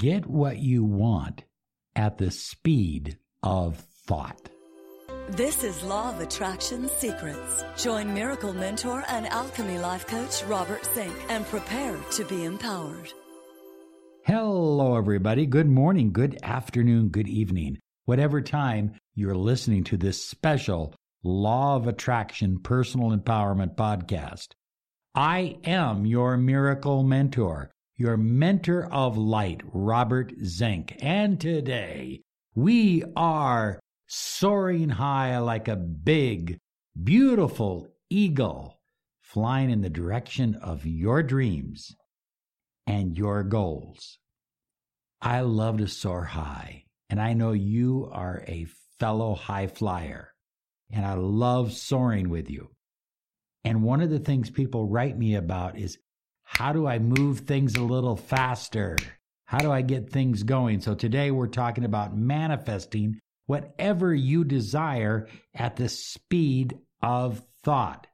Get what you want at the speed of thought. This is Law of Attraction Secrets. Join Miracle Mentor and Alchemy Life Coach Robert Zink and prepare to be empowered. Hello, everybody. Good morning, good afternoon, good evening. Whatever time you're listening to this special Law of Attraction Personal Empowerment podcast. I am your miracle mentor, your mentor of light, Robert Zink. And today we are soaring high like a big, beautiful eagle flying in the direction of your dreams and your goals. I love to soar high, and I know you are a fellow high flyer, and I love soaring with you. And one of the things people write me about is how do I move things a little faster? How do I get things going? So today we're talking about manifesting whatever you desire at the speed of thought.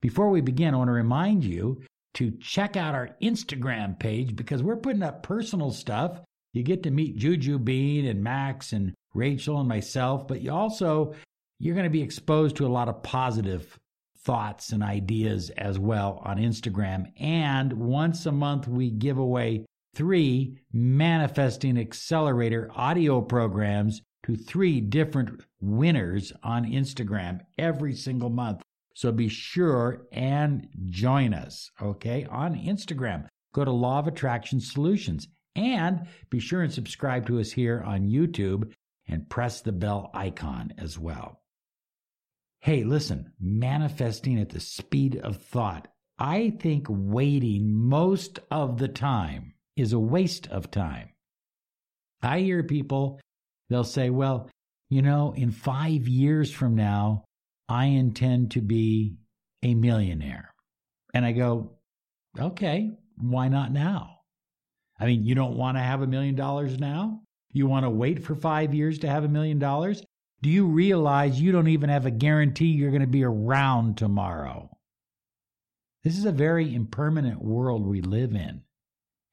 Before we begin, I want to remind you to check out our Instagram page because we're putting up personal stuff you get to meet Juju Bean and Max and Rachel and myself, but you also you're going to be exposed to a lot of positive thoughts and ideas as well on Instagram. And once a month we give away three manifesting accelerator audio programs to three different winners on Instagram every single month. So be sure and join us, okay, on Instagram. Go to Law of Attraction Solutions and be sure and subscribe to us here on YouTube and press the bell icon as well. Hey, listen, manifesting at the speed of thought. I think waiting most of the time is a waste of time. I hear people, they'll say, well, you know, in five years from now, I intend to be a millionaire. And I go, okay, why not now? I mean, you don't want to have a million dollars now? You want to wait for five years to have a million dollars? Do you realize you don't even have a guarantee you're going to be around tomorrow? This is a very impermanent world we live in.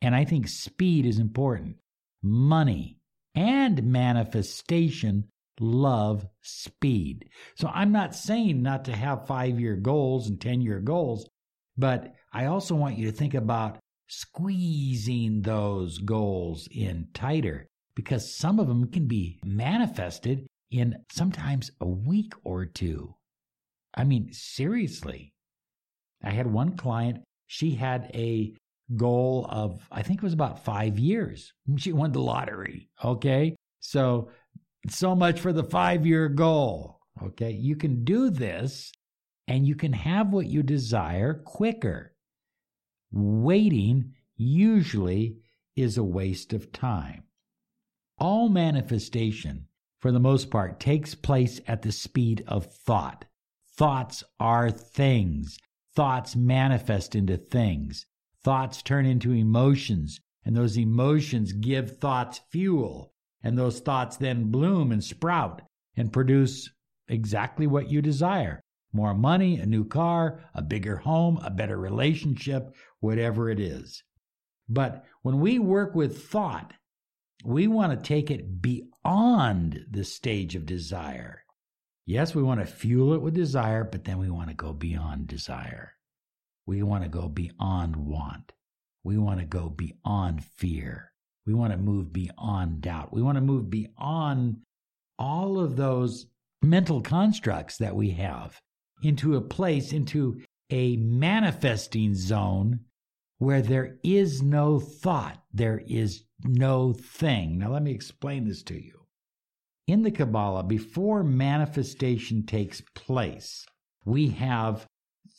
And I think speed is important. Money and manifestation love speed. So I'm not saying not to have five year goals and 10 year goals, but I also want you to think about squeezing those goals in tighter because some of them can be manifested in sometimes a week or two. I mean, seriously. I had one client, she had a goal of, I think it was about five years. She won the lottery. Okay. So, so much for the five year goal. Okay. You can do this and you can have what you desire quicker waiting usually is a waste of time. All manifestation, for the most part, takes place at the speed of thought. Thoughts are things. Thoughts manifest into things. Thoughts turn into emotions, and those emotions give thoughts fuel, and those thoughts then bloom and sprout and produce exactly what you desire more money, a new car, a bigger home, a better relationship, whatever it is. But when we work with thought, we want to take it beyond the stage of desire. Yes, we want to fuel it with desire, but then we want to go beyond desire. We want to go beyond want. We want to go beyond fear. We want to move beyond doubt. We want to move beyond all of those mental constructs that we have into a place, into a manifesting zone where there is no thought, there is no thing. Now, let me explain this to you. In the Kabbalah, before manifestation takes place, we have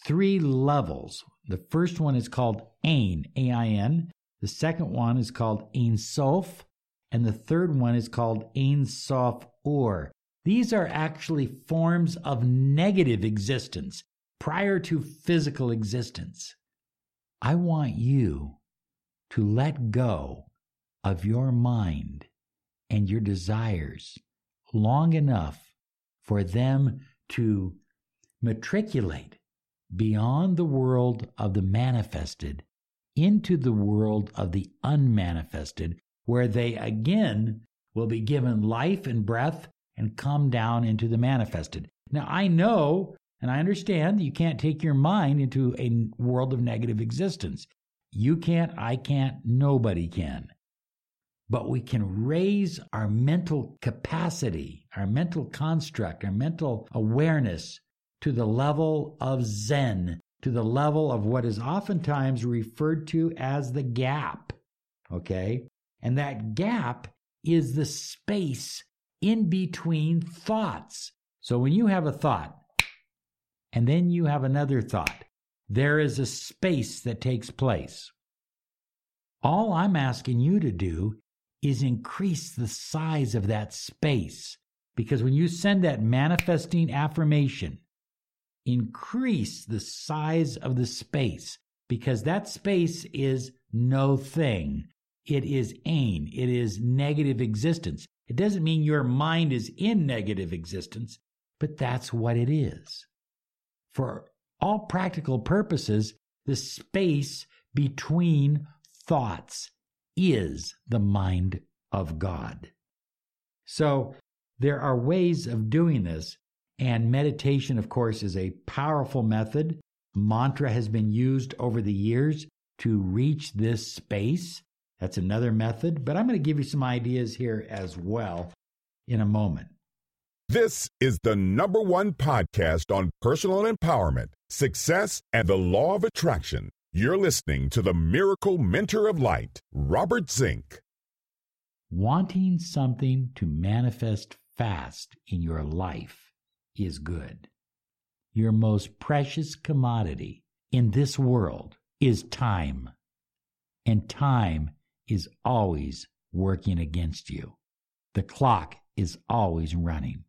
three levels. The first one is called Ain, A I N. The second one is called Ein Sof. And the third one is called Ein Sof Ur. These are actually forms of negative existence prior to physical existence. I want you to let go of your mind and your desires long enough for them to matriculate beyond the world of the manifested into the world of the unmanifested, where they again will be given life and breath and come down into the manifested. Now, I know and I understand you can't take your mind into a world of negative existence. You can't, I can't, nobody can. But we can raise our mental capacity, our mental construct, our mental awareness to the level of Zen, to the level of what is oftentimes referred to as the gap. Okay? And that gap is the space in between thoughts. So when you have a thought and then you have another thought, there is a space that takes place. All I'm asking you to do is increase the size of that space. Because when you send that manifesting affirmation, increase the size of the space because that space is no thing. It is ain. It is negative existence. It doesn't mean your mind is in negative existence, but that's what it is. For all practical purposes, the space between thoughts is the mind of God. So there are ways of doing this, and meditation, of course, is a powerful method. Mantra has been used over the years to reach this space. That's another method, but I'm going to give you some ideas here as well in a moment. This is the number one podcast on personal empowerment, success, and the law of attraction. You're listening to the Miracle Mentor of Light, Robert Zink. Wanting something to manifest fast in your life is good. Your most precious commodity in this world is time, and time is always working against you. The clock is always running.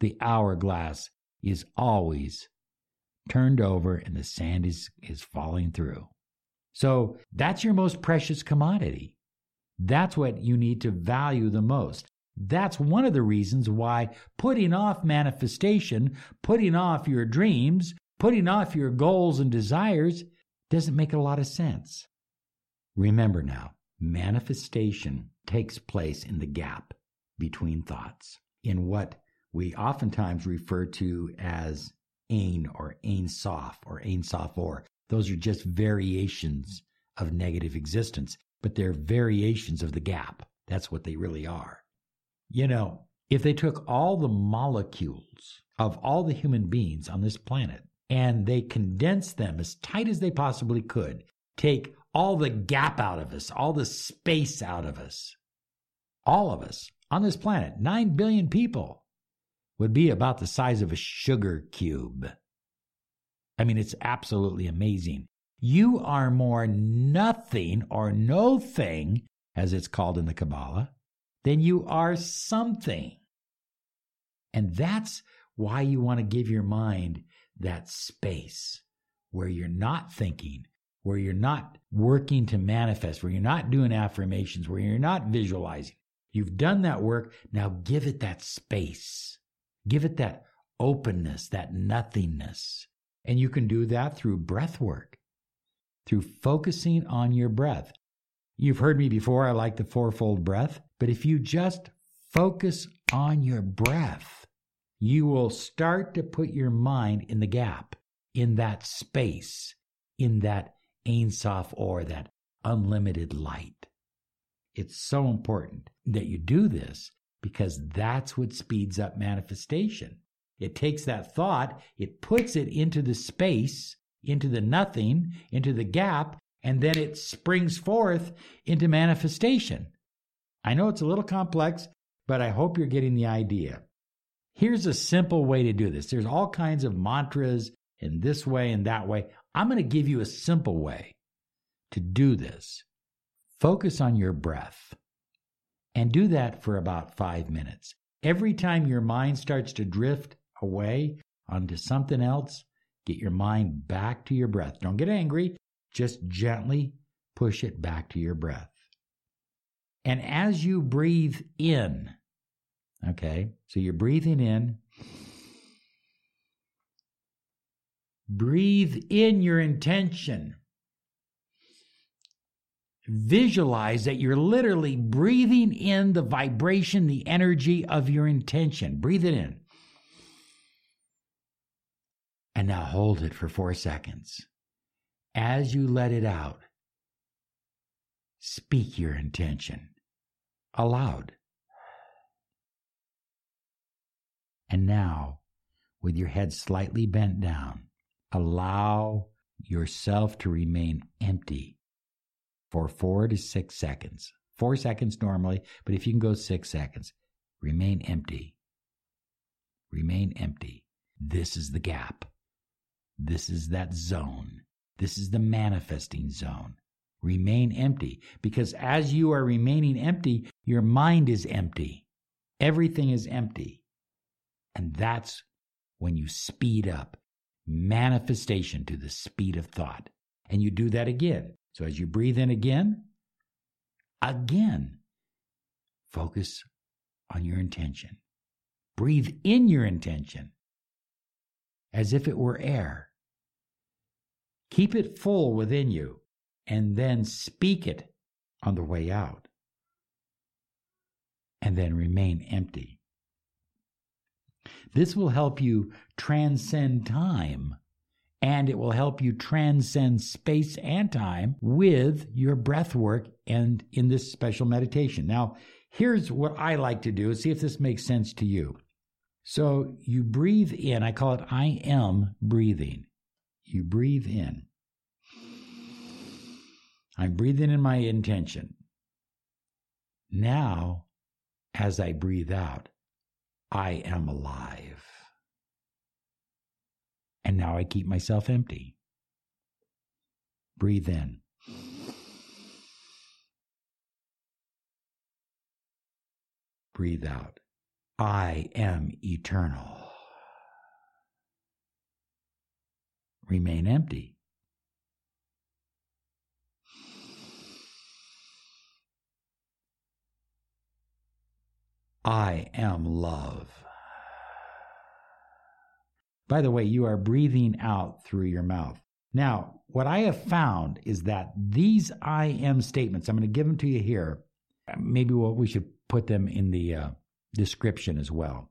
The hourglass is always turned over and the sand is, is falling through. So that's your most precious commodity. That's what you need to value the most. That's one of the reasons why putting off manifestation, putting off your dreams, putting off your goals and desires doesn't make a lot of sense. Remember now, manifestation takes place in the gap between thoughts, in what we oftentimes refer to as ain or Ein Sof or Ein Sof Ur. Those are just variations of negative existence, but they're variations of the gap. That's what they really are. You know, if they took all the molecules of all the human beings on this planet and they condensed them as tight as they possibly could, take all the gap out of us, all the space out of us, all of us on this planet, 9 billion people, would be about the size of a sugar cube. I mean, it's absolutely amazing. You are more nothing or no thing, as it's called in the Kabbalah, than you are something. And that's why you want to give your mind that space where you're not thinking, where you're not working to manifest, where you're not doing affirmations, where you're not visualizing. You've done that work. Now give it that space. Give it that openness, that nothingness. And you can do that through breath work, through focusing on your breath. You've heard me before, I like the fourfold breath, but if you just focus on your breath, you will start to put your mind in the gap, in that space, in that Ein Sof or that unlimited light. It's so important that you do this because that's what speeds up manifestation. It takes that thought, it puts it into the space, into the nothing, into the gap, and then it springs forth into manifestation. I know it's a little complex, but I hope you're getting the idea. Here's a simple way to do this. There's all kinds of mantras in this way and that way. I'm going to give you a simple way to do this. Focus on your breath. And do that for about five minutes. Every time your mind starts to drift away onto something else, get your mind back to your breath. Don't get angry, just gently push it back to your breath. And as you breathe in, okay, so you're breathing in, breathe in your intention. Visualize that you're literally breathing in the vibration, the energy of your intention. Breathe it in. And now hold it for four seconds. As you let it out, speak your intention aloud. And now, with your head slightly bent down, allow yourself to remain empty for four to six seconds. Four seconds normally, but if you can go six seconds, remain empty. Remain empty. This is the gap. This is that zone. This is the manifesting zone. Remain empty because as you are remaining empty, your mind is empty. Everything is empty. And that's when you speed up manifestation to the speed of thought. And you do that again. So as you breathe in again, again, focus on your intention. Breathe in your intention as if it were air. Keep it full within you and then speak it on the way out. And then remain empty. This will help you transcend time and it will help you transcend space and time with your breath work and in this special meditation. Now, here's what I like to do. See if this makes sense to you. So you breathe in. I call it I am breathing. You breathe in. I'm breathing in my intention. Now, as I breathe out, I am alive. And now I keep myself empty. Breathe in. Breathe out. I am eternal. Remain empty. I am love. By the way, you are breathing out through your mouth. Now, what I have found is that these I am statements, I'm going to give them to you here. Maybe we'll, we should put them in the uh, description as well.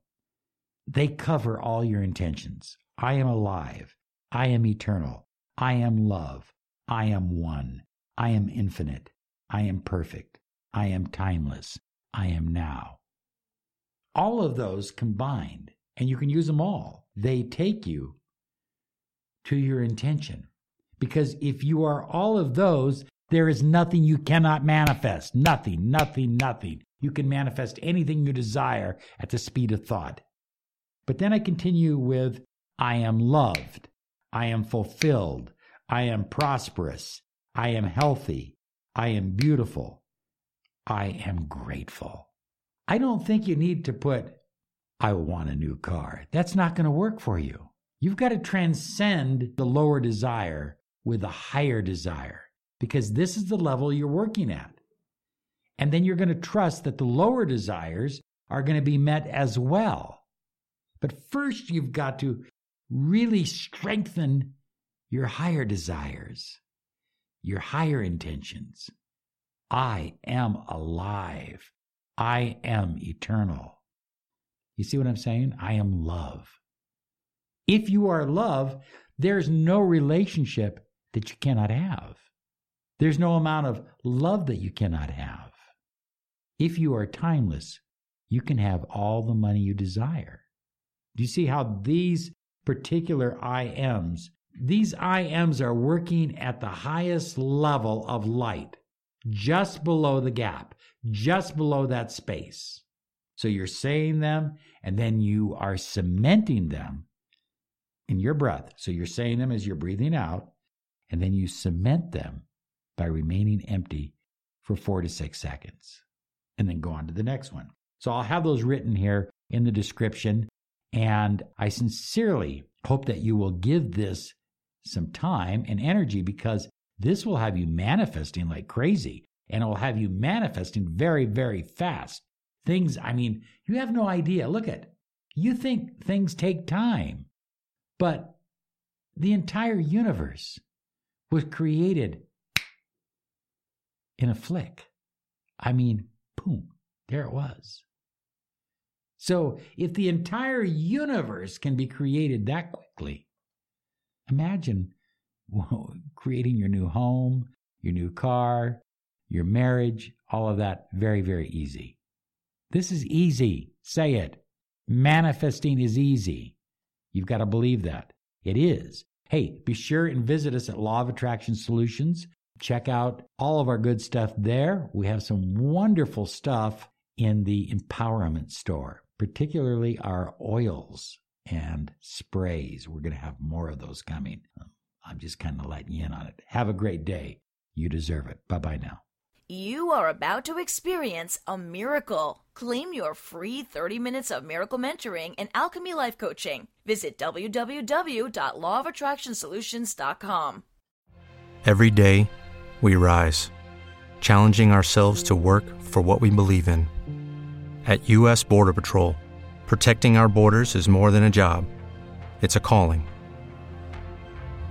They cover all your intentions. I am alive. I am eternal. I am love. I am one. I am infinite. I am perfect. I am timeless. I am now. All of those combined, and you can use them all, they take you to your intention. Because if you are all of those, there is nothing you cannot manifest. Nothing, nothing, nothing. You can manifest anything you desire at the speed of thought. But then I continue with I am loved. I am fulfilled. I am prosperous. I am healthy. I am beautiful. I am grateful. I don't think you need to put, I want a new car. That's not going to work for you. You've got to transcend the lower desire with a higher desire because this is the level you're working at. And then you're going to trust that the lower desires are going to be met as well. But first, you've got to really strengthen your higher desires, your higher intentions. I am alive. I am eternal. You see what I'm saying? I am love. If you are love, there's no relationship that you cannot have. There's no amount of love that you cannot have. If you are timeless, you can have all the money you desire. Do you see how these particular I ams, these I ams are working at the highest level of light, just below the gap, just below that space. So you're saying them and then you are cementing them in your breath. So you're saying them as you're breathing out and then you cement them by remaining empty for four to six seconds and then go on to the next one. So I'll have those written here in the description. And I sincerely hope that you will give this some time and energy because this will have you manifesting like crazy and it will have you manifesting very, very fast. Things, I mean, you have no idea. Look at, you think things take time, but the entire universe was created in a flick. I mean, boom, there it was. So, if the entire universe can be created that quickly, imagine creating your new home, your new car, your marriage, all of that very, very easy. This is easy. Say it. Manifesting is easy. You've got to believe that. It is. Hey, be sure and visit us at Law of Attraction Solutions. Check out all of our good stuff there. We have some wonderful stuff in the empowerment store, particularly our oils and sprays. We're going to have more of those coming. I'm just kind of letting you in on it. Have a great day. You deserve it. Bye bye now. You are about to experience a miracle. Claim your free 30 minutes of miracle mentoring and alchemy life coaching. Visit www.lawofattractionsolutions.com. Every day, we rise, challenging ourselves to work for what we believe in. At U.S. Border Patrol, protecting our borders is more than a job, it's a calling.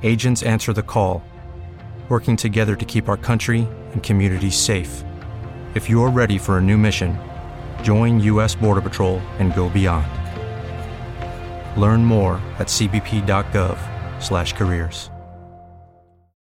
Agents answer the call working together to keep our country and communities safe. If you're ready for a new mission, join U.S. Border Patrol and go beyond. Learn more at cbp.gov/careers.